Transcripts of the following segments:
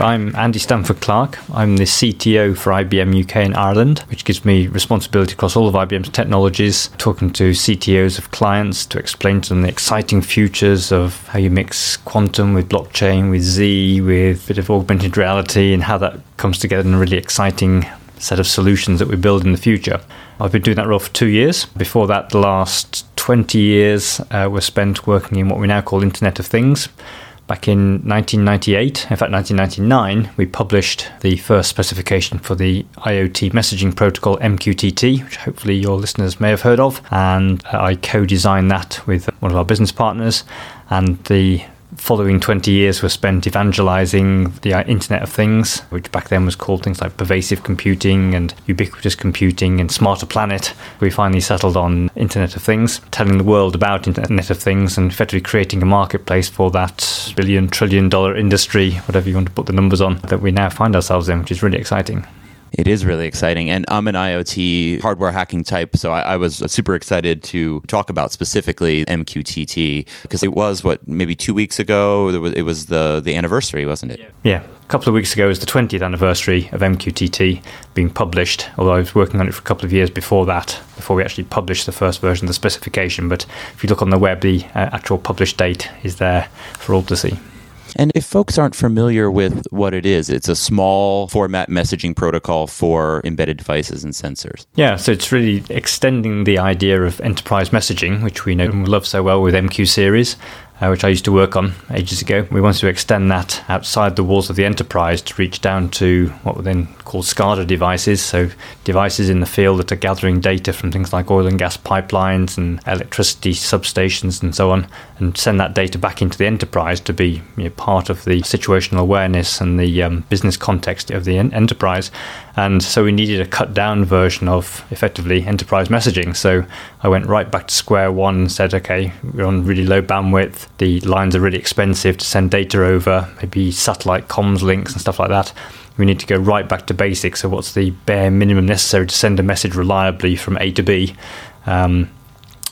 I'm Andy Stanford Clark. I'm the CTO for IBM UK and Ireland, which gives me responsibility across all of IBM's technologies, talking to CTOs of clients to explain to them the exciting futures of how you mix quantum with blockchain, with Z, with a bit of augmented reality, and how that comes together in a really exciting set of solutions that we build in the future. I've been doing that role for two years. Before that, the last 20 years uh, were spent working in what we now call Internet of Things. Back in 1998, in fact 1999, we published the first specification for the IoT messaging protocol MQTT, which hopefully your listeners may have heard of. And uh, I co designed that with one of our business partners. And the following 20 years were spent evangelizing the uh, Internet of Things, which back then was called things like pervasive computing and ubiquitous computing and smarter planet. We finally settled on Internet of Things, telling the world about Internet of Things and effectively creating a marketplace for that billion, trillion dollar industry, whatever you want to put the numbers on, that we now find ourselves in, which is really exciting. It is really exciting. And I'm an IoT hardware hacking type, so I, I, was super excited to talk about specifically MQTT because it was what maybe two weeks ago. It was, it was the the anniversary, wasn't it? Yeah, a couple of weeks ago was the 20th anniversary of MQTT being published. Although I was working on it for a couple of years before that, before we actually published the first version of the specification. But if you look on the web, the uh, actual published date is there for all to see. And if folks aren't familiar with what it is, it's a small format messaging protocol for embedded devices and sensors. Yeah, so it's really extending the idea of enterprise messaging, which we know and love so well with MQ series, uh, which I used to work on ages ago. We wanted to extend that outside the walls of the enterprise to reach down to what were then called SCADA devices, so devices in the field that are gathering data from things like oil and gas pipelines and electricity substations and so on, and send that data back into the enterprise to be you know, part of the situational awareness and the um, business context of the en- enterprise. And so we needed a cut down version of effectively enterprise messaging. So I went right back to square one and said, okay, we're on really low bandwidth. The lines are really expensive to send data over, maybe satellite comms links and stuff like that. We need to go right back to basics. So, what's the bare minimum necessary to send a message reliably from A to B? Um,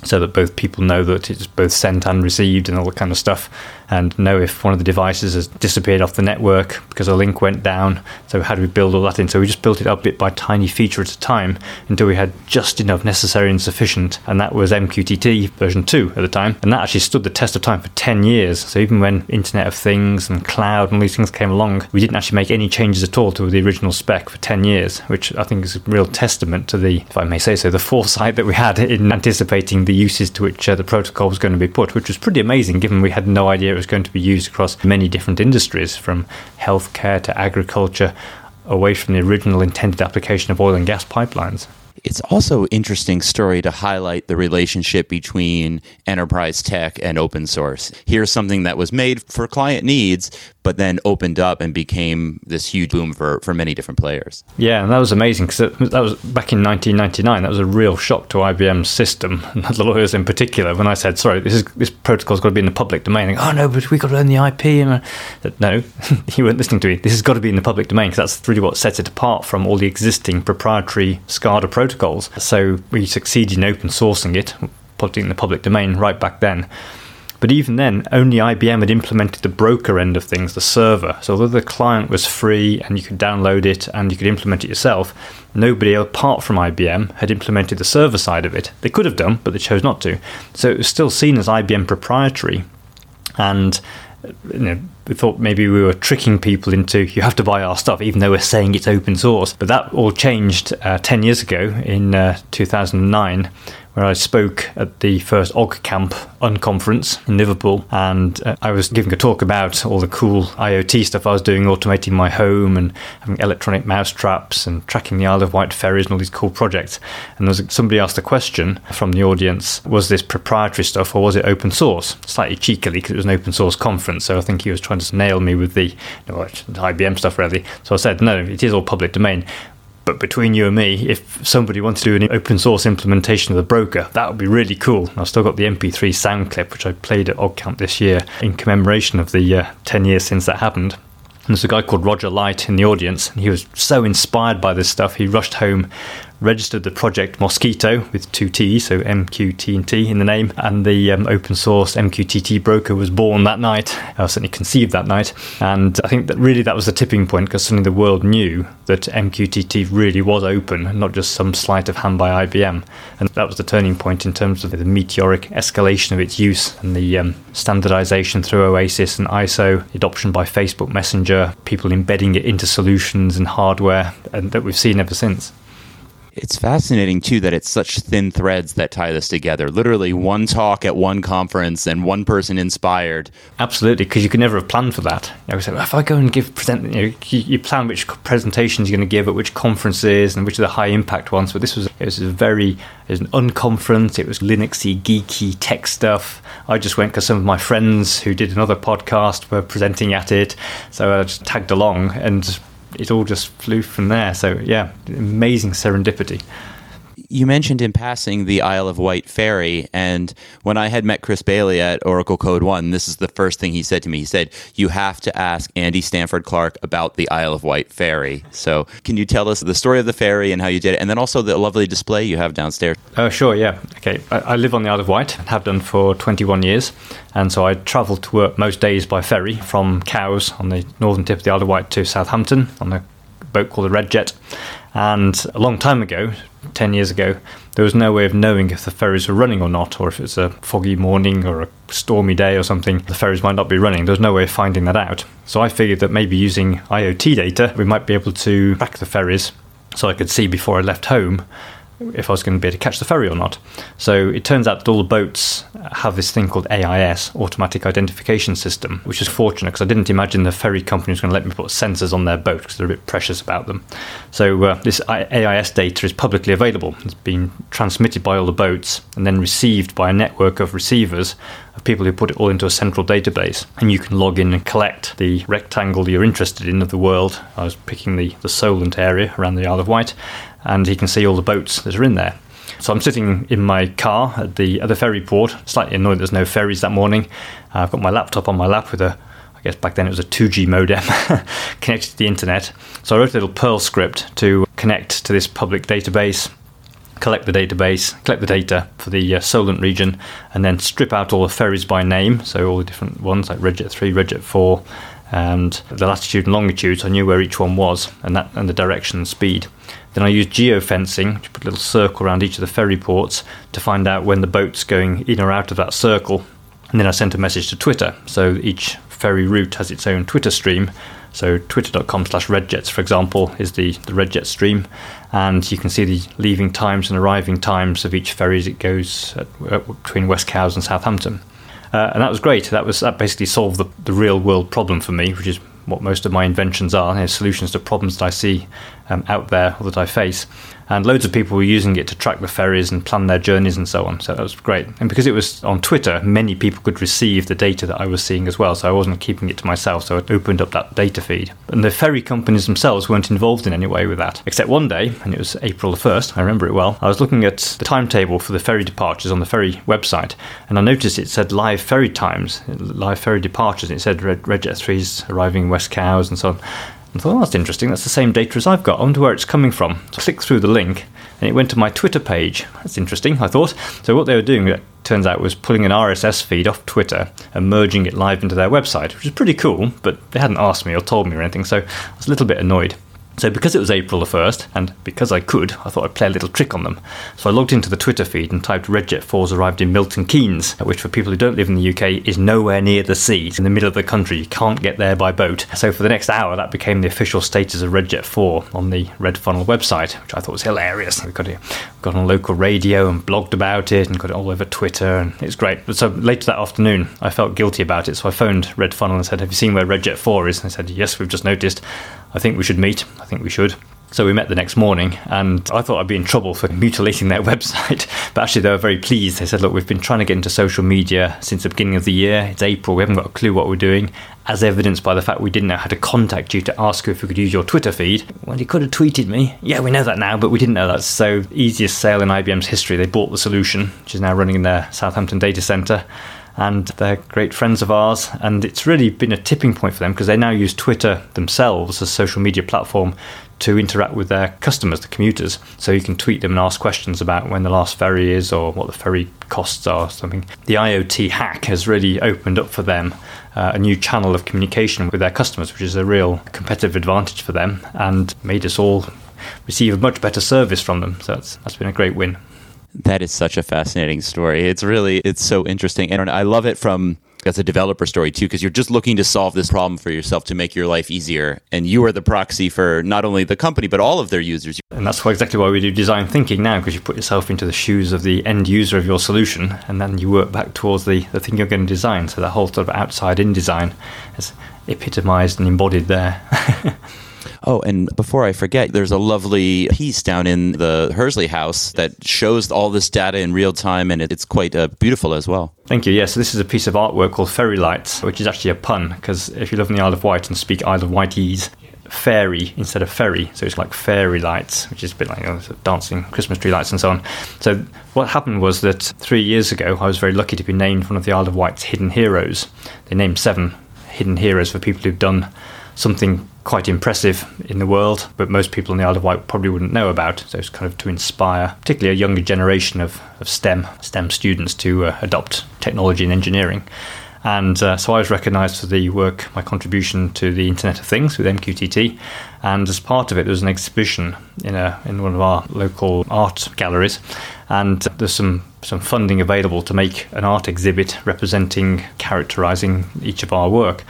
so that both people know that it's both sent and received and all that kind of stuff and know if one of the devices has disappeared off the network because a link went down. So how do we build all that in? So we just built it up bit by tiny feature at a time until we had just enough necessary and sufficient. And that was MQTT version 2 at the time. And that actually stood the test of time for 10 years. So even when Internet of Things and cloud and all these things came along, we didn't actually make any changes at all to the original spec for 10 years, which I think is a real testament to the, if I may say so, the foresight that we had in anticipating the uses to which uh, the protocol was going to be put, which was pretty amazing given we had no idea was going to be used across many different industries, from healthcare to agriculture, away from the original intended application of oil and gas pipelines. It's also an interesting story to highlight the relationship between enterprise tech and open source. Here's something that was made for client needs, but then opened up and became this huge boom for, for many different players. Yeah, and that was amazing because that was back in 1999. That was a real shock to IBM's system and the lawyers in particular when I said, "Sorry, this is this protocol's got to be in the public domain." Oh no, but we have got to own the IP. And uh, said, no, you weren't listening to me. This has got to be in the public domain because that's really what sets it apart from all the existing proprietary SCADA protocols. So we succeeded in open sourcing it, putting it in the public domain right back then. But even then, only IBM had implemented the broker end of things, the server. So although the client was free and you could download it and you could implement it yourself, nobody apart from IBM had implemented the server side of it. They could have done, but they chose not to. So it was still seen as IBM proprietary. And you know, we thought maybe we were tricking people into you have to buy our stuff, even though we're saying it's open source. But that all changed uh, 10 years ago in uh, 2009 where I spoke at the first OggCamp unconference in Liverpool, and uh, I was giving a talk about all the cool IoT stuff I was doing, automating my home and having electronic mouse traps and tracking the Isle of Wight ferries and all these cool projects. And there was somebody asked a question from the audience: Was this proprietary stuff or was it open source? Slightly cheekily because it was an open source conference, so I think he was trying to nail me with the, you know, IBM stuff really. So I said, no, it is all public domain. But between you and me, if somebody wanted to do an open source implementation of the broker, that would be really cool. I've still got the MP3 sound clip, which I played at OggCamp this year in commemoration of the uh, 10 years since that happened. And there's a guy called Roger Light in the audience, and he was so inspired by this stuff. He rushed home, registered the project Mosquitto with two T, so MQTT in the name, and the um, open source MQTT broker was born that night. Was certainly conceived that night, and I think that really that was the tipping point because suddenly the world knew that MQTT really was open, not just some sleight of hand by IBM, and that was the turning point in terms of the meteoric escalation of its use and the um, standardization through Oasis and ISO, adoption by Facebook Messenger, people embedding it into solutions and hardware, and that we've seen ever since. It's fascinating too that it's such thin threads that tie this together. Literally one talk at one conference and one person inspired. Absolutely, because you could never have planned for that. You know, so if I go and give present, you, know, you plan which presentations you're going to give at which conferences and which are the high impact ones. But this was it was a very it was an unconference. It was Linuxy, geeky tech stuff. I just went because some of my friends who did another podcast were presenting at it, so I just tagged along and it all just flew from there. So yeah, amazing serendipity you mentioned in passing the Isle of Wight ferry, and when I had met Chris Bailey at Oracle Code One, this is the first thing he said to me. He said, "You have to ask Andy Stanford Clark about the Isle of Wight ferry." So, can you tell us the story of the ferry and how you did it, and then also the lovely display you have downstairs? Oh, sure, yeah. Okay, I, I live on the Isle of Wight, and have done for 21 years, and so I travel to work most days by ferry from Cowes on the northern tip of the Isle of Wight to Southampton on a boat called the Red Jet. And a long time ago, 10 years ago, there was no way of knowing if the ferries were running or not, or if it's a foggy morning or a stormy day or something, the ferries might not be running. There was no way of finding that out. So I figured that maybe using IoT data, we might be able to track the ferries so I could see before I left home if I was going to be able to catch the ferry or not. So it turns out that all the boats have this thing called AIS, Automatic Identification System, which is fortunate because I didn't imagine the ferry company was going to let me put sensors on their boat because they're a bit precious about them. So uh, this AIS data is publicly available. It's been transmitted by all the boats and then received by a network of receivers of people who put it all into a central database. And you can log in and collect the rectangle you're interested in of the world. I was picking the, the Solent area around the Isle of Wight and he can see all the boats that are in there. So I'm sitting in my car at the at the ferry port, slightly annoyed there's no ferries that morning. Uh, I've got my laptop on my lap with a, I guess back then it was a 2G modem connected to the internet. So I wrote a little Perl script to connect to this public database, collect the database, collect the data for the uh, Solent region, and then strip out all the ferries by name. So all the different ones like Redjet 3, Redjet 4, and the latitude and longitude. So I knew where each one was and that and the direction and speed. Then I used geofencing to put a little circle around each of the ferry ports to find out when the boat's going in or out of that circle. And then I sent a message to Twitter. So each ferry route has its own Twitter stream. So twitter.com slash redjets, for example, is the, the redjet stream. And you can see the leaving times and arriving times of each ferry as it goes at, between West Cowes and Southampton. Uh, and that was great. That was that basically solved the, the real world problem for me, which is what most of my inventions are, you know, solutions to problems that I see um, out there or that I face and loads of people were using it to track the ferries and plan their journeys and so on. So that was great. And because it was on Twitter, many people could receive the data that I was seeing as well. So I wasn't keeping it to myself. So I opened up that data feed. And the ferry companies themselves weren't involved in any way with that. Except one day, and it was April the 1st, I remember it well, I was looking at the timetable for the ferry departures on the ferry website. And I noticed it said live ferry times, live ferry departures. And it said Red, Redjet 3's arriving in West Cowes and so on. Thought, oh, that's interesting. That's the same data as I've got. I wonder where it's coming from. So I clicked through the link and it went to my Twitter page. That's interesting, I thought. So what they were doing, it turns out, was pulling an RSS feed off Twitter and merging it live into their website, which is pretty cool, but they hadn't asked me or told me or anything, so I was a little bit annoyed. So, because it was April the 1st, and because I could, I thought I'd play a little trick on them. So, I logged into the Twitter feed and typed Redjet 4's arrived in Milton Keynes, which, for people who don't live in the UK, is nowhere near the sea. It's in the middle of the country. You can't get there by boat. So, for the next hour, that became the official status of Redjet 4 on the Red Funnel website, which I thought was hilarious. We got it, got on local radio and blogged about it and got it all over Twitter, and it's great. So, later that afternoon, I felt guilty about it. So, I phoned Red Funnel and said, Have you seen where Redjet 4 is? And they said, Yes, we've just noticed. I think we should meet. I think we should. So we met the next morning, and I thought I'd be in trouble for mutilating their website. But actually, they were very pleased. They said, Look, we've been trying to get into social media since the beginning of the year. It's April. We haven't got a clue what we're doing, as evidenced by the fact we didn't know how to contact you to ask you if we could use your Twitter feed. Well, you could have tweeted me. Yeah, we know that now, but we didn't know that. So, easiest sale in IBM's history. They bought the solution, which is now running in their Southampton data center and they're great friends of ours. And it's really been a tipping point for them because they now use Twitter themselves as a social media platform to interact with their customers, the commuters. So you can tweet them and ask questions about when the last ferry is or what the ferry costs are, something. The IoT hack has really opened up for them uh, a new channel of communication with their customers, which is a real competitive advantage for them and made us all receive a much better service from them. So that's, that's been a great win. That is such a fascinating story. It's really it's so interesting, and I love it from as a developer story too, because you're just looking to solve this problem for yourself to make your life easier, and you are the proxy for not only the company but all of their users. And that's exactly why we do design thinking now, because you put yourself into the shoes of the end user of your solution, and then you work back towards the, the thing you're going to design. So that whole sort of outside in design is epitomized and embodied there. Oh, and before I forget, there's a lovely piece down in the Hursley house that shows all this data in real time, and it's quite uh, beautiful as well. Thank you. Yes, yeah, so this is a piece of artwork called Fairy Lights, which is actually a pun because if you live in the Isle of Wight and speak Isle of Wightese, fairy instead of ferry. So it's like fairy lights, which is a bit like dancing Christmas tree lights and so on. So what happened was that three years ago, I was very lucky to be named one of the Isle of Wight's hidden heroes. They named seven hidden heroes for people who've done something quite impressive in the world, but most people in the Isle of Wight probably wouldn't know about. So it's kind of to inspire, particularly a younger generation of, of STEM STEM students to uh, adopt technology and engineering. And uh, so I was recognised for the work, my contribution to the Internet of Things with MQTT. And as part of it, there was an exhibition in a in one of our local art galleries, and there's some some funding available to make an art exhibit representing, characterising each of our work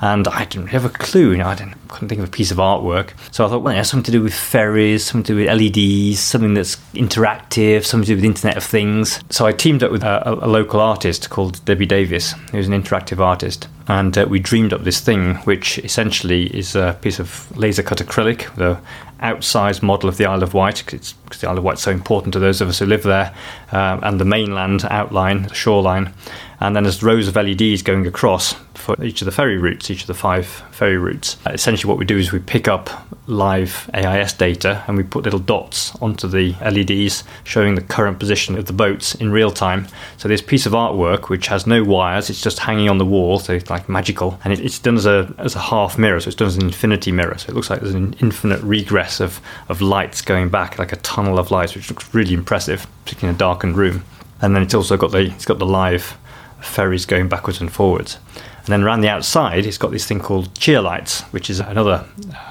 and I didn't have a clue. You know, I didn't, couldn't think of a piece of artwork. So I thought, well, it has something to do with ferries, something to do with LEDs, something that's interactive, something to do with Internet of Things. So I teamed up with a, a local artist called Debbie Davis, who's an interactive artist, and uh, we dreamed up this thing, which essentially is a piece of laser cut acrylic a outsized model of the Isle of Wight because the Isle of Wight's so important to those of us who live there, uh, and the mainland outline, the shoreline and then there's rows of LEDs going across for each of the ferry routes, each of the five ferry routes. Uh, essentially, what we do is we pick up live AIS data and we put little dots onto the LEDs showing the current position of the boats in real time. So this piece of artwork, which has no wires, it's just hanging on the wall, so it's like magical, and it, it's done as a as a half mirror, so it's done as an infinity mirror. So it looks like there's an infinite regress of of lights going back, like a tunnel of lights, which looks really impressive, particularly in a darkened room. And then it's also got the it's got the live ferries going backwards and forwards. And then around the outside, it's got this thing called cheer lights, which is another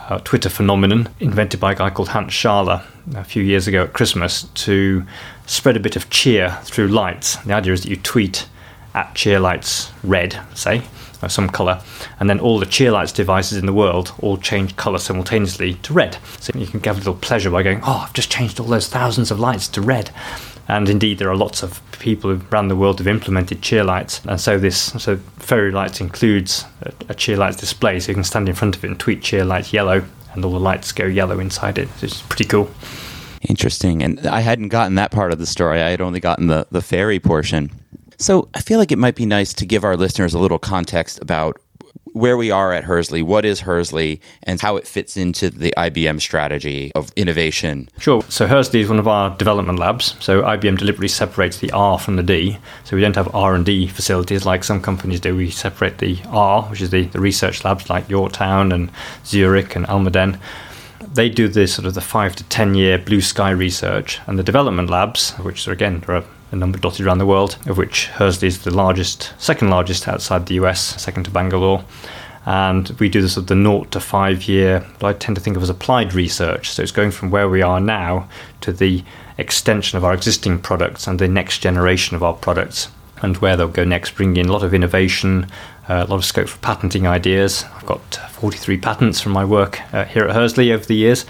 uh, Twitter phenomenon invented by a guy called Hans Scharler a few years ago at Christmas to spread a bit of cheer through lights. The idea is that you tweet at cheer lights red, say, or some colour, and then all the cheer lights devices in the world all change colour simultaneously to red. So you can get a little pleasure by going, oh, I've just changed all those thousands of lights to red. And indeed, there are lots of people around the world who've implemented cheer lights. And so this so fairy Lights includes a, a cheer lights display, so you can stand in front of it and tweet cheer light yellow, and all the lights go yellow inside it. It's pretty cool. Interesting. And I hadn't gotten that part of the story. I had only gotten the, the fairy portion. So I feel like it might be nice to give our listeners a little context about where we are at Hursley, what is Hursley, and how it fits into the IBM strategy of innovation. Sure. So Hursley is one of our development labs. So IBM deliberately separates the R from the D. So we don't have R and D facilities like some companies do. We separate the R, which is the, the research labs like Yorktown and Zurich and Almaden they do this sort of the five to ten year blue sky research, and the development labs, which are again there are a number dotted around the world, of which Hursley is the largest, second largest outside the US, second to Bangalore. And we do this sort of the naught to five year, I tend to think of as applied research. So it's going from where we are now to the extension of our existing products and the next generation of our products and where they'll go next, bringing in a lot of innovation, uh, a lot of scope for patenting ideas. I've got 43 patents from my work uh, here at Hursley over the years,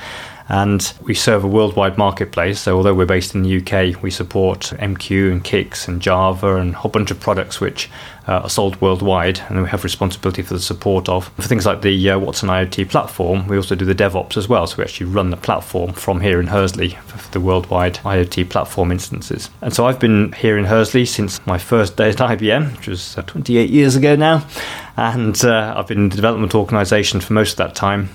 and we serve a worldwide marketplace. So, although we're based in the UK, we support MQ and CICS and Java and a whole bunch of products which uh, are sold worldwide, and we have responsibility for the support of. For things like the uh, Watson IoT platform, we also do the DevOps as well. So, we actually run the platform from here in Hursley for the worldwide IoT platform instances. And so, I've been here in Hursley since my first day at IBM, which was uh, 28 years ago now, and uh, I've been in the development organisation for most of that time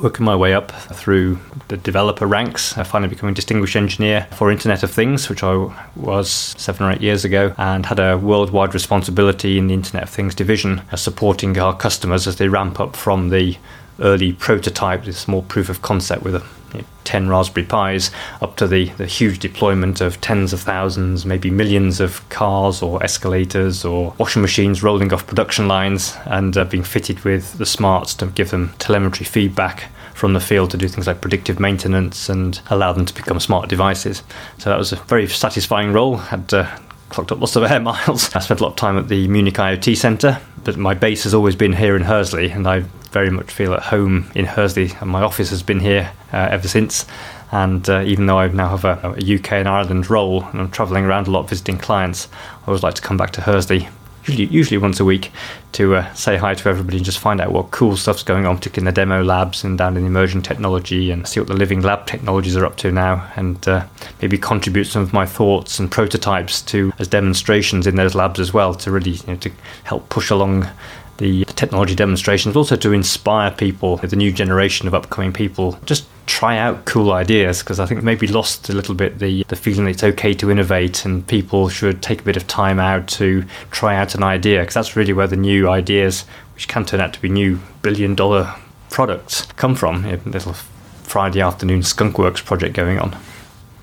working my way up through the developer ranks, I finally becoming a distinguished engineer for Internet of Things, which I was seven or eight years ago, and had a worldwide responsibility in the Internet of Things division, supporting our customers as they ramp up from the early prototype, this small proof of concept with a, you know, 10 Raspberry Pis, up to the, the huge deployment of tens of thousands, maybe millions of cars or escalators or washing machines rolling off production lines and uh, being fitted with the smarts to give them telemetry feedback from the field to do things like predictive maintenance and allow them to become smart devices. So that was a very satisfying role. Had uh, clocked up lots of air miles. I spent a lot of time at the Munich IoT Centre, but my base has always been here in Hursley, and I very much feel at home in Hursley, and my office has been here uh, ever since. And uh, even though I now have a, a, UK and Ireland role, and I'm travelling around a lot visiting clients, I always like to come back to Hursley usually, usually once a week to uh, say hi to everybody and just find out what cool stuff's going on, particularly in the demo labs and down in the emerging technology, and see what the living lab technologies are up to now, and uh, maybe contribute some of my thoughts and prototypes to as demonstrations in those labs as well to really you know, to help push along the technology demonstrations, but also to inspire people, the new generation of upcoming people, just try out cool ideas because I think maybe lost a little bit the, the feeling that it's okay to innovate and people should take a bit of time out to try out an idea because that's really where the new ideas, which can turn out to be new billion dollar products, come from. A little Friday afternoon skunkworks project going on.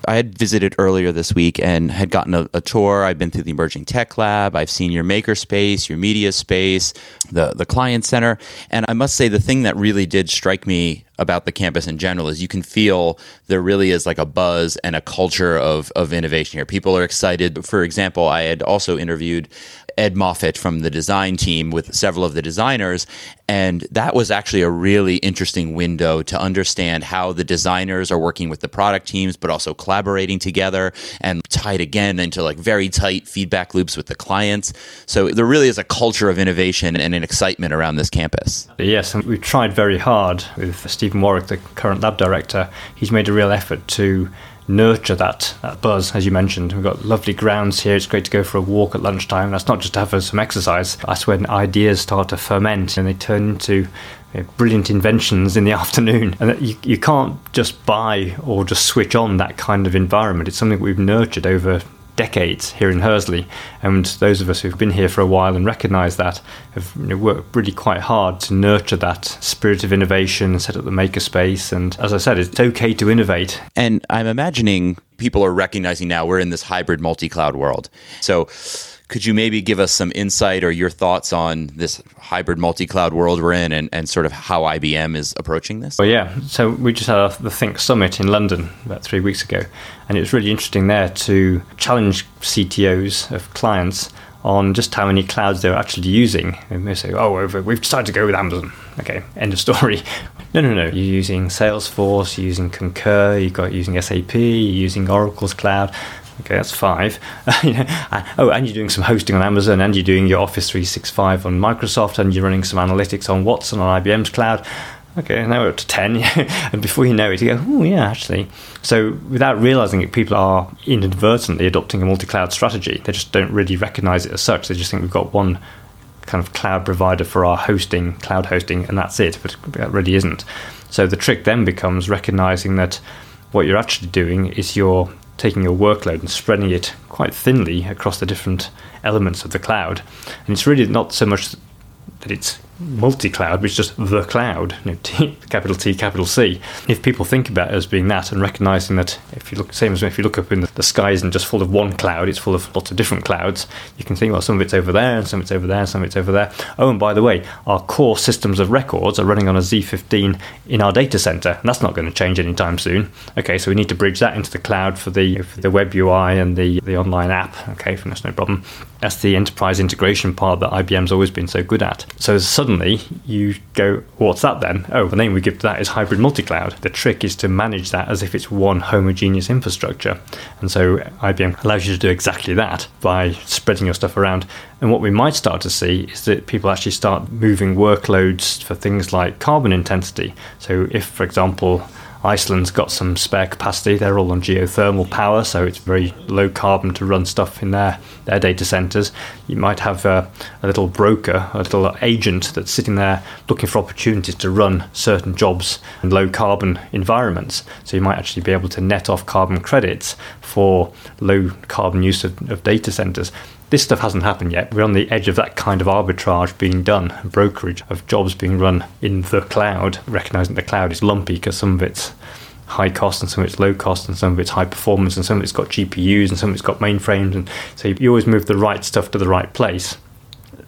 I had visited earlier this week and had gotten a, a, tour. I've been through the Emerging Tech Lab. I've seen your maker space, your media space, the the client center, and I must say the thing that really did strike me about the campus in general is you can feel there really is like a buzz and a culture of of innovation here. People are excited. For example, I had also interviewed Ed Moffat from the design team with several of the designers. And that was actually a really interesting window to understand how the designers are working with the product teams, but also collaborating together and tied again into like very tight feedback loops with the clients. So there really is a culture of innovation and an excitement around this campus. Yes, and we've tried very hard with Stephen Warwick, the current lab director. He's made a real effort to nurture that, that buzz, as you mentioned. We've got lovely grounds here. It's great to go for a walk at lunchtime. That's not just to have some exercise. That's when ideas start to ferment and they turn into you know, brilliant inventions in the afternoon. And you, you can't just buy or just switch on that kind of environment. It's something we've nurtured over decades here in Hursley. And those of us who've been here for a while and recognise that have you know, worked really quite hard to nurture that spirit of innovation, and set up the makerspace. And as I said, it's okay to innovate. And I'm imagining people are recognizing now we're in this hybrid multi cloud world. So could you maybe give us some insight or your thoughts on this hybrid multi-cloud world we're in and, and sort of how IBM is approaching this? Well, yeah. So we just had the Think Summit in London about three weeks ago, and it was really interesting there to challenge CTOs of clients on just how many clouds they're actually using. And they say, oh, we've decided to go with Amazon. Okay, end of story. No, no, no. You're using Salesforce, you're using Concur, you've got using SAP, you're using Oracle's cloud. Okay, that's five. Uh, oh, and you're doing some hosting on Amazon, and you're doing your Office 365 on Microsoft, and you're running some analytics on Watson on IBM's cloud. Okay, now we're up to 10. and before you know it, you go, oh, yeah, actually. So without realizing it, people are inadvertently adopting a multi cloud strategy. They just don't really recognize it as such. They just think we've got one kind of cloud provider for our hosting, cloud hosting, and that's it. But it really isn't. So the trick then becomes recognizing that what you're actually doing is you're taking your workload and spreading it quite thinly across the different elements of the cloud. And it's really not so much that it's multi-cloud, which is just the cloud, you know, T, capital T, capital C. If people think about it as being that and recognizing that if you look, same as if you look up in the, the sky isn't just full of one cloud, it's full of lots of different clouds, you can think, well, some of it's over there, and some of it's over there, and some of it's over there. Oh, and by the way, our core systems of records are running on a Z15 in our data center, and that's not going to change anytime soon. Okay, so we need to bridge that into the cloud for the, for the web UI and the, the online app. Okay, that's no problem. That's the enterprise integration part that IBM's always been so good at. So suddenly you go, what's that then? Oh, the name we give to that is hybrid multi-cloud. The trick is to manage that as if it's one homogeneous infrastructure. And so IBM allows you to do exactly that by spreading your stuff around. And what we might start to see is that people actually start moving workloads for things like carbon intensity. So if, for example, Iceland's got some spare capacity. They're all on geothermal power, so it's very low carbon to run stuff in their, their data centers. You might have a, a little broker, a little agent that's sitting there looking for opportunities to run certain jobs in low carbon environments. So you might actually be able to net off carbon credits for low carbon use of, of data centers this stuff hasn't happened yet. We're on the edge of that kind of arbitrage being done, brokerage of jobs being run in the cloud, recognizing the cloud is lumpy because some of it's high cost and some of it's low cost and some of it's high performance and some of it's got GPUs and some of it's got mainframes. And so you always move the right stuff to the right place.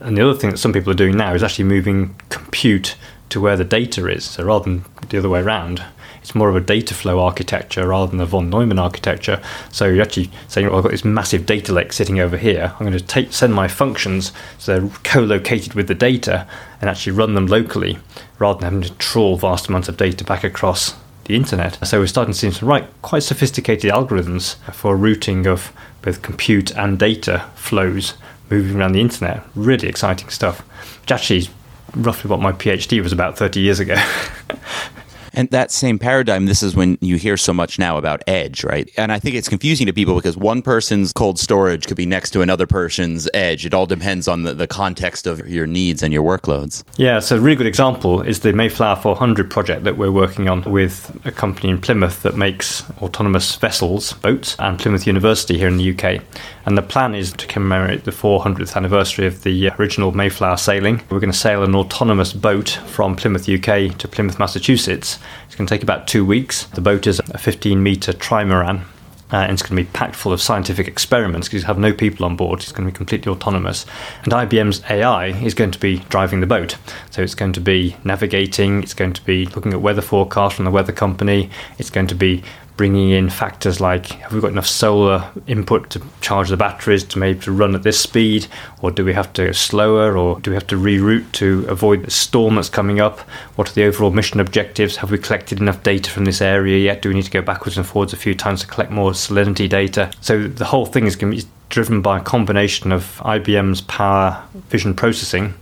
And the other thing that some people are doing now is actually moving compute to where the data is. So rather than the other way around, it's more of a data flow architecture rather than a von Neumann architecture. So you're actually saying, well, I've got this massive data lake sitting over here. I'm going to take, send my functions so they're co-located with the data and actually run them locally rather than having to trawl vast amounts of data back across the internet. So we're starting to see some right quite sophisticated algorithms for routing of both compute and data flows moving around the internet. Really exciting stuff. Which actually is roughly what my PhD was about 30 years ago. And that same paradigm, this is when you hear so much now about edge, right? And I think it's confusing to people because one person's cold storage could be next to another person's edge. It all depends on the, the context of your needs and your workloads. Yeah, so a really good example is the Mayflower 400 project that we're working on with a company in Plymouth that makes autonomous vessels, boats, and Plymouth University here in the UK. And the plan is to commemorate the 400th anniversary of the original Mayflower sailing. We're going to sail an autonomous boat from Plymouth, UK to Plymouth, Massachusetts it's going to take about two weeks. The boat is a 15 metre trimaran. Uh, and it's going to be packed full of scientific experiments because you have no people on board. It's going to be completely autonomous. And IBM's AI is going to be driving the boat. So it's going to be navigating, it's going to be looking at weather forecasts from the weather company, it's going to be bringing in factors like have we got enough solar input to charge the batteries to maybe to run at this speed? Or do we have to go slower? Or do we have to reroute to avoid the storm that's coming up? What are the overall mission objectives? Have we collected enough data from this area yet? Do we need to go backwards and forwards a few times to collect more salinity data? So the whole thing is going to be driven by a combination of IBM's power vision processing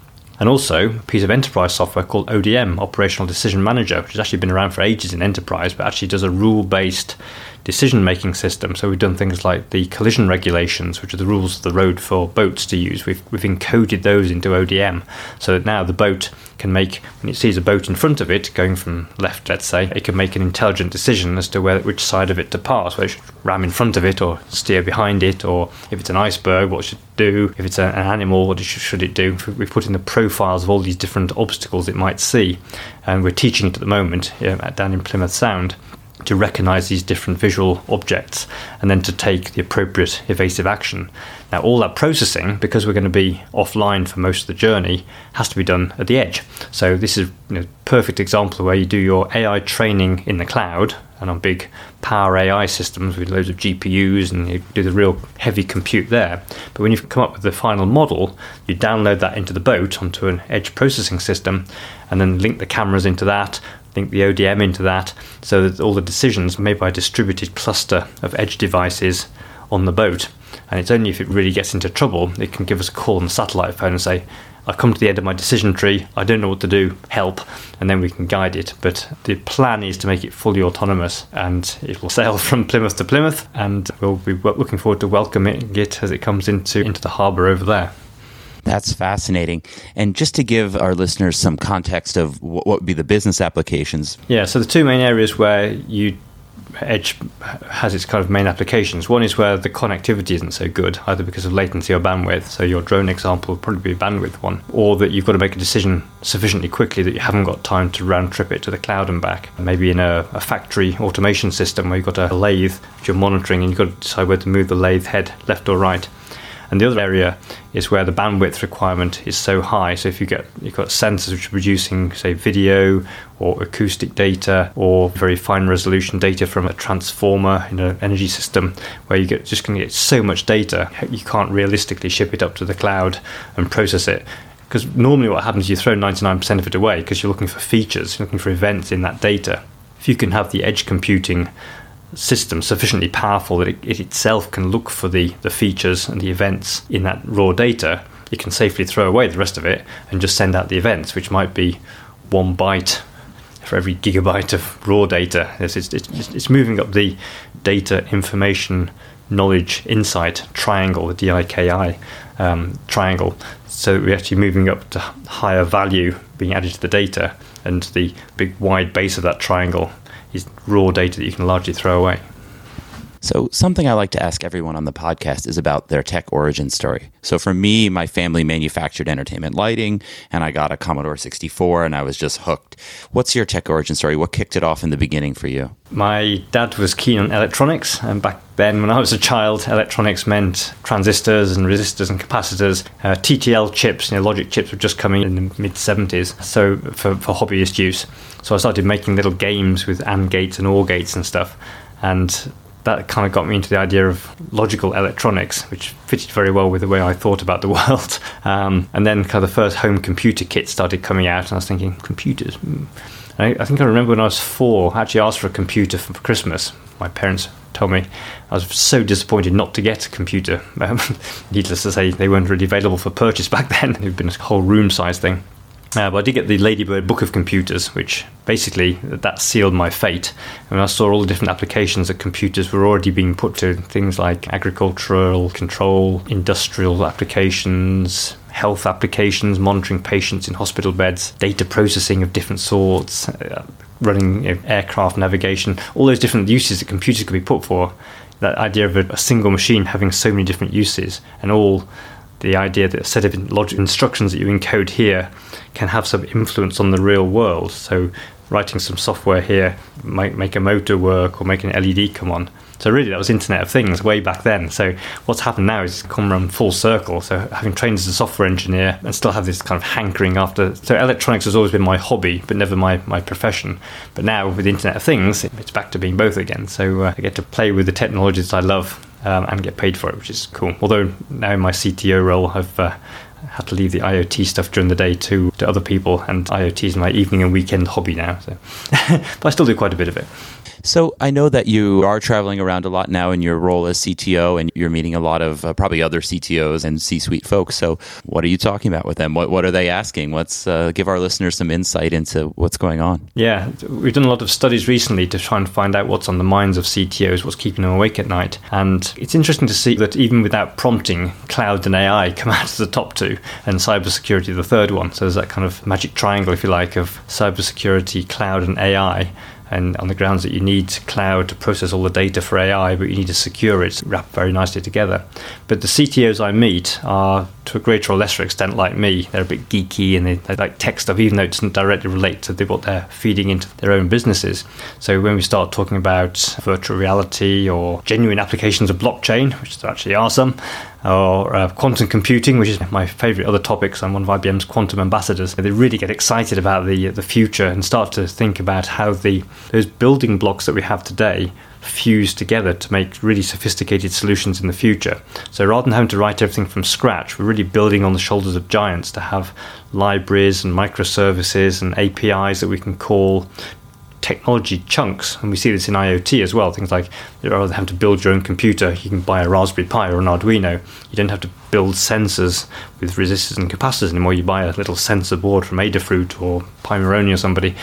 and also a piece of enterprise software called ODM, Operational Decision Manager, which has actually been around for ages in enterprise, but actually does a rule based decision making system. So we've done things like the collision regulations, which are the rules of the road for boats to use. We've, we've encoded those into ODM so that now the boat can make, when it sees a boat in front of it going from left, let's say, it can make an intelligent decision as to where, which side of it to pass, whether it should ram in front of it or steer behind it, or if it's an iceberg, what should do, if it's an animal, what should it do. We've put in the profiles of all these different obstacles it might see, and we're teaching it at the moment yeah, down in Plymouth Sound to recognize these different visual objects and then to take the appropriate evasive action. Now, all that processing, because we're going to be offline for most of the journey, has to be done at the edge. So, this is a perfect example where you do your AI training in the cloud and on big power AI systems with loads of GPUs and you do the real heavy compute there. But when you've come up with the final model, you download that into the boat onto an edge processing system and then link the cameras into that, link the ODM into that so that all the decisions are made by a distributed cluster of edge devices on the boat. And it's only if it really gets into trouble, it can give us a call on the satellite phone and say, I've come to the end of my decision tree, I don't know what to do, help, and then we can guide it. But the plan is to make it fully autonomous and it will sail from Plymouth to Plymouth, and we'll be looking forward to welcoming it as it comes into, into the harbour over there. That's fascinating. And just to give our listeners some context of what would be the business applications. Yeah, so the two main areas where you Edge has its kind of main applications. One is where the connectivity isn't so good, either because of latency or bandwidth. So your drone example would probably be a bandwidth one, or that you've got to make a decision sufficiently quickly that you haven't got time to round trip it to the cloud and back. Maybe in a, a factory automation system where you've got a lathe you're monitoring and you've got to decide whether to move the lathe head left or right. And the other area is where the bandwidth requirement is so high. So if you get you've got sensors which are producing, say, video or acoustic data or very fine resolution data from a transformer in an energy system, where you get just going to get so much data, you can't realistically ship it up to the cloud and process it because normally what happens is you throw 99% of it away because you're looking for features, you're looking for events in that data. If you can have the edge computing system sufficiently powerful that it, it, itself can look for the, the features and the events in that raw data, it can safely throw away the rest of it and just send out the events, which might be one byte for every gigabyte of raw data. It's, it's, it's, it's moving up the data, information, knowledge, insight triangle, the DIKI um, triangle. So we're actually moving up to higher value being added to the data, and the big wide base of that triangle is raw data that you can largely throw away. So, something I like to ask everyone on the podcast is about their tech origin story. So, for me, my family manufactured entertainment lighting, and I got a Commodore 64, and I was just hooked. What's your tech origin story? What kicked it off in the beginning for you? My dad was keen on electronics, and back then, when I was a child, electronics meant transistors and resistors and capacitors. Uh, TTL chips, you know, logic chips were just coming in the mid 70s, so for, for hobbyist use. So I started making little games with AND gates and OR gates and stuff. And that kind of got me into the idea of logical electronics, which fitted very well with the way I thought about the world. Um, and then kind of the first home computer kit started coming out, and I was thinking, computers. Mm. I, I, think I remember when I was four, I actually asked for a computer for, for Christmas. My parents told me I was so disappointed not to get a computer. Needless to say, they weren't really available for purchase back then. It had been a whole room size thing. Uh, but I did get the Ladybird Book of Computers, which basically that sealed my fate. And I saw all the different applications that computers were already being put to things like agricultural control, industrial applications, health applications, monitoring patients in hospital beds, data processing of different sorts, uh, running you know, aircraft navigation, all those different uses that computers could be put for. That idea of a, a single machine having so many different uses and all the idea that a set of logic instructions that you encode here can have some influence on the real world. So writing some software here might make a motor work or make an LED come on. So really, that was Internet of Things way back then. So what's happened now is come around full circle. So having trained as a software engineer and still have this kind of hankering after. So electronics has always been my hobby, but never my, my profession. But now with Internet of Things, it's back to being both again. So uh, I get to play with the technologies I love um, and get paid for it, which is cool. Although now in my CTO role, I've uh, had to leave the IoT stuff during the day to, to other people, and IoT is my evening and weekend hobby now. So, but I still do quite a bit of it. So I know that you are traveling around a lot now in your role as CTO, and you're meeting a lot of uh, probably other CTOs and C-suite folks. So what are you talking about with them? What what are they asking? Let's uh, give our listeners some insight into what's going on. Yeah, we've done a lot of studies recently to try and find out what's on the minds of CTOs, what's keeping them awake at night, and it's interesting to see that even without prompting, cloud and AI come out as the top two, and cybersecurity the third one. So there's that kind of magic triangle, if you like, of cybersecurity, cloud, and AI and on the grounds that you need cloud to process all the data for AI, but you need to secure it, wrap very nicely together. But the CTOs I meet are, to a greater or lesser extent, like me. They're a bit geeky and they, they like tech stuff, even though it doesn't directly relate to what they're feeding into their own businesses. So when we start talking about virtual reality or genuine applications of blockchain, which there actually are some, or uh, quantum computing, which is my favorite other topics. I'm one of IBM's quantum ambassadors. They really get excited about the the future and start to think about how the those building blocks that we have today fuse together to make really sophisticated solutions in the future. So rather than having to write everything from scratch, we're really building on the shoulders of giants to have libraries and microservices and APIs that we can call technology chunks, and we see this in IoT as well. Things like you rather than having to build your own computer, you can buy a Raspberry Pi or an Arduino. You don't have to build sensors with resistors and capacitors anymore. You buy a little sensor board from Adafruit or Pimoroni or somebody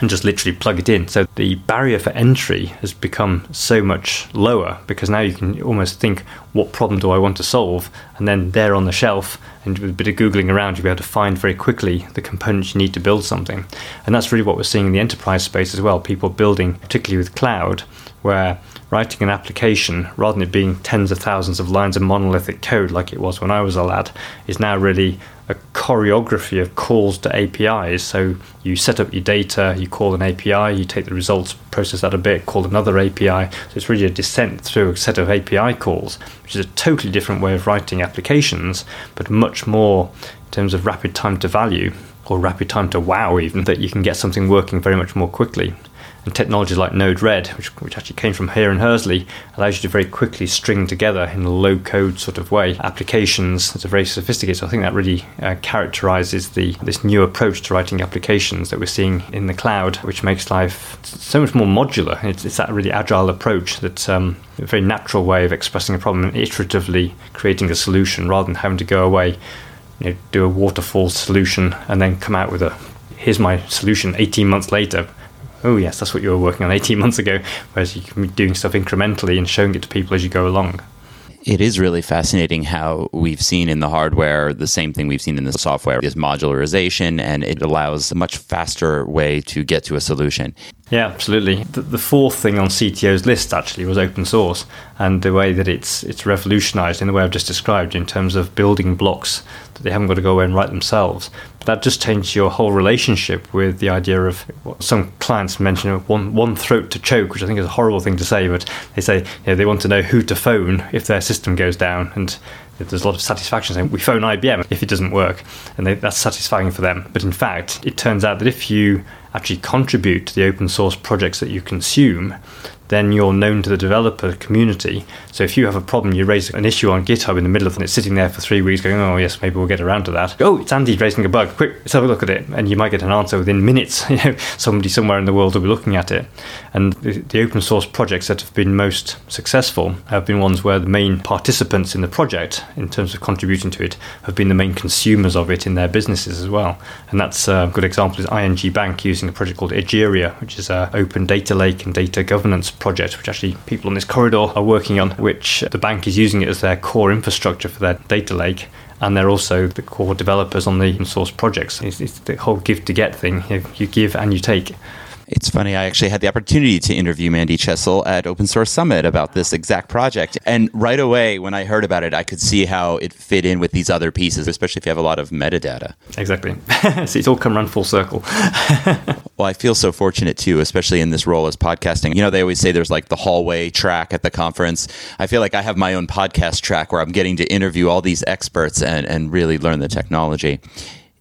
and just literally plug it in. So the barrier for entry has become so much lower because now you can almost think, what problem do I want to solve? And then there on the shelf, and with a bit of Googling around, you'll be able to find very quickly the components you need to build something. And that's really what we're seeing in the enterprise space as well. People building, particularly with cloud, where writing an application, rather than it being tens of thousands of lines of monolithic code like it was when I was a lad, is now really a choreography of calls to APIs. So you set up your data, you call an API, you take the results, process that a bit, call another API. So it's really a descent through a set of API calls, which is a totally different way of writing applications, but much more in terms of rapid time to value or rapid time to wow, even that you can get something working very much more quickly. And technologies like Node-RED, which, which actually came from here in Hursley, allows you to very quickly string together in a low-code sort of way applications that are very sophisticated. So I think that really uh, characterizes the this new approach to writing applications that we're seeing in the cloud, which makes life so much more modular. It's, it's that really agile approach that um, a very natural way of expressing a problem and iteratively creating a solution rather than having to go away you know, do a waterfall solution and then come out with a here's my solution 18 months later oh yes, that's what you were working on 18 months ago. Whereas you can be doing stuff incrementally and showing it to people as you go along. It is really fascinating how we've seen in the hardware the same thing we've seen in the software is modularization and it allows a much faster way to get to a solution. Yeah, absolutely. The, the, fourth thing on CTO's list actually was open source and the way that it's it's revolutionized in the way I've just described in terms of building blocks that they haven't got to go away and write themselves. But that just changed your whole relationship with the idea of what some clients mention one one throat to choke, which I think is a horrible thing to say, but they say you know, they want to know who to phone if their system goes down and there's a lot of satisfaction saying we phone IBM if it doesn't work, and they, that's satisfying for them. But in fact, it turns out that if you actually contribute to the open source projects that you consume, then you're known to the developer community. So if you have a problem, you raise an issue on GitHub in the middle of it, it's sitting there for three weeks going, oh, yes, maybe we'll get around to that. Oh, it's Andy raising a bug. Quick, let's have a look at it. And you might get an answer within minutes. You know, somebody somewhere in the world will be looking at it. And the, the open source projects that have been most successful have been ones where the main participants in the project, in terms of contributing to it, have been the main consumers of it in their businesses as well. And that's a good example is ING Bank using a project called Egeria, which is an open data lake and data governance project, which actually people on this corridor are working on, which the bank is using it as their core infrastructure for their data lake. And they're also the core developers on the open source projects. It's, it's the whole give to get thing. You, you give and you take. It's funny, I actually had the opportunity to interview Mandy Chessell at Open Source Summit about this exact project. And right away, when I heard about it, I could see how it fit in with these other pieces, especially if you have a lot of metadata. Exactly. so it's all come around full circle. well, I feel so fortunate too, especially in this role as podcasting. You know, they always say there's like the hallway track at the conference. I feel like I have my own podcast track where I'm getting to interview all these experts and, and really learn the technology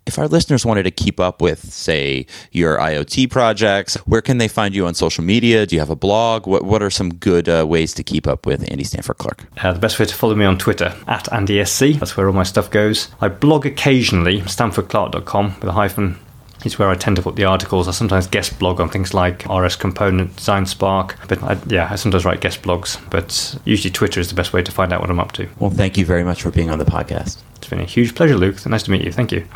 if our listeners wanted to keep up with, say, your IoT projects, where can they find you on social media? Do you have a blog? What, what are some good uh, ways to keep up with Andy Stanford Clark? Uh, the best way to follow me on Twitter, at AndySC. That's where all my stuff goes. I blog occasionally, stanfordclark.com with a hyphen is where I tend to put the articles. I sometimes guest blog on things like RS Component, Design Spark, but I, yeah, I sometimes write guest blogs. But usually Twitter is the best way to find out what I'm up to. Well, thank you very much for being on the podcast. It's been a huge pleasure, Luke. Nice to meet you. Thank you.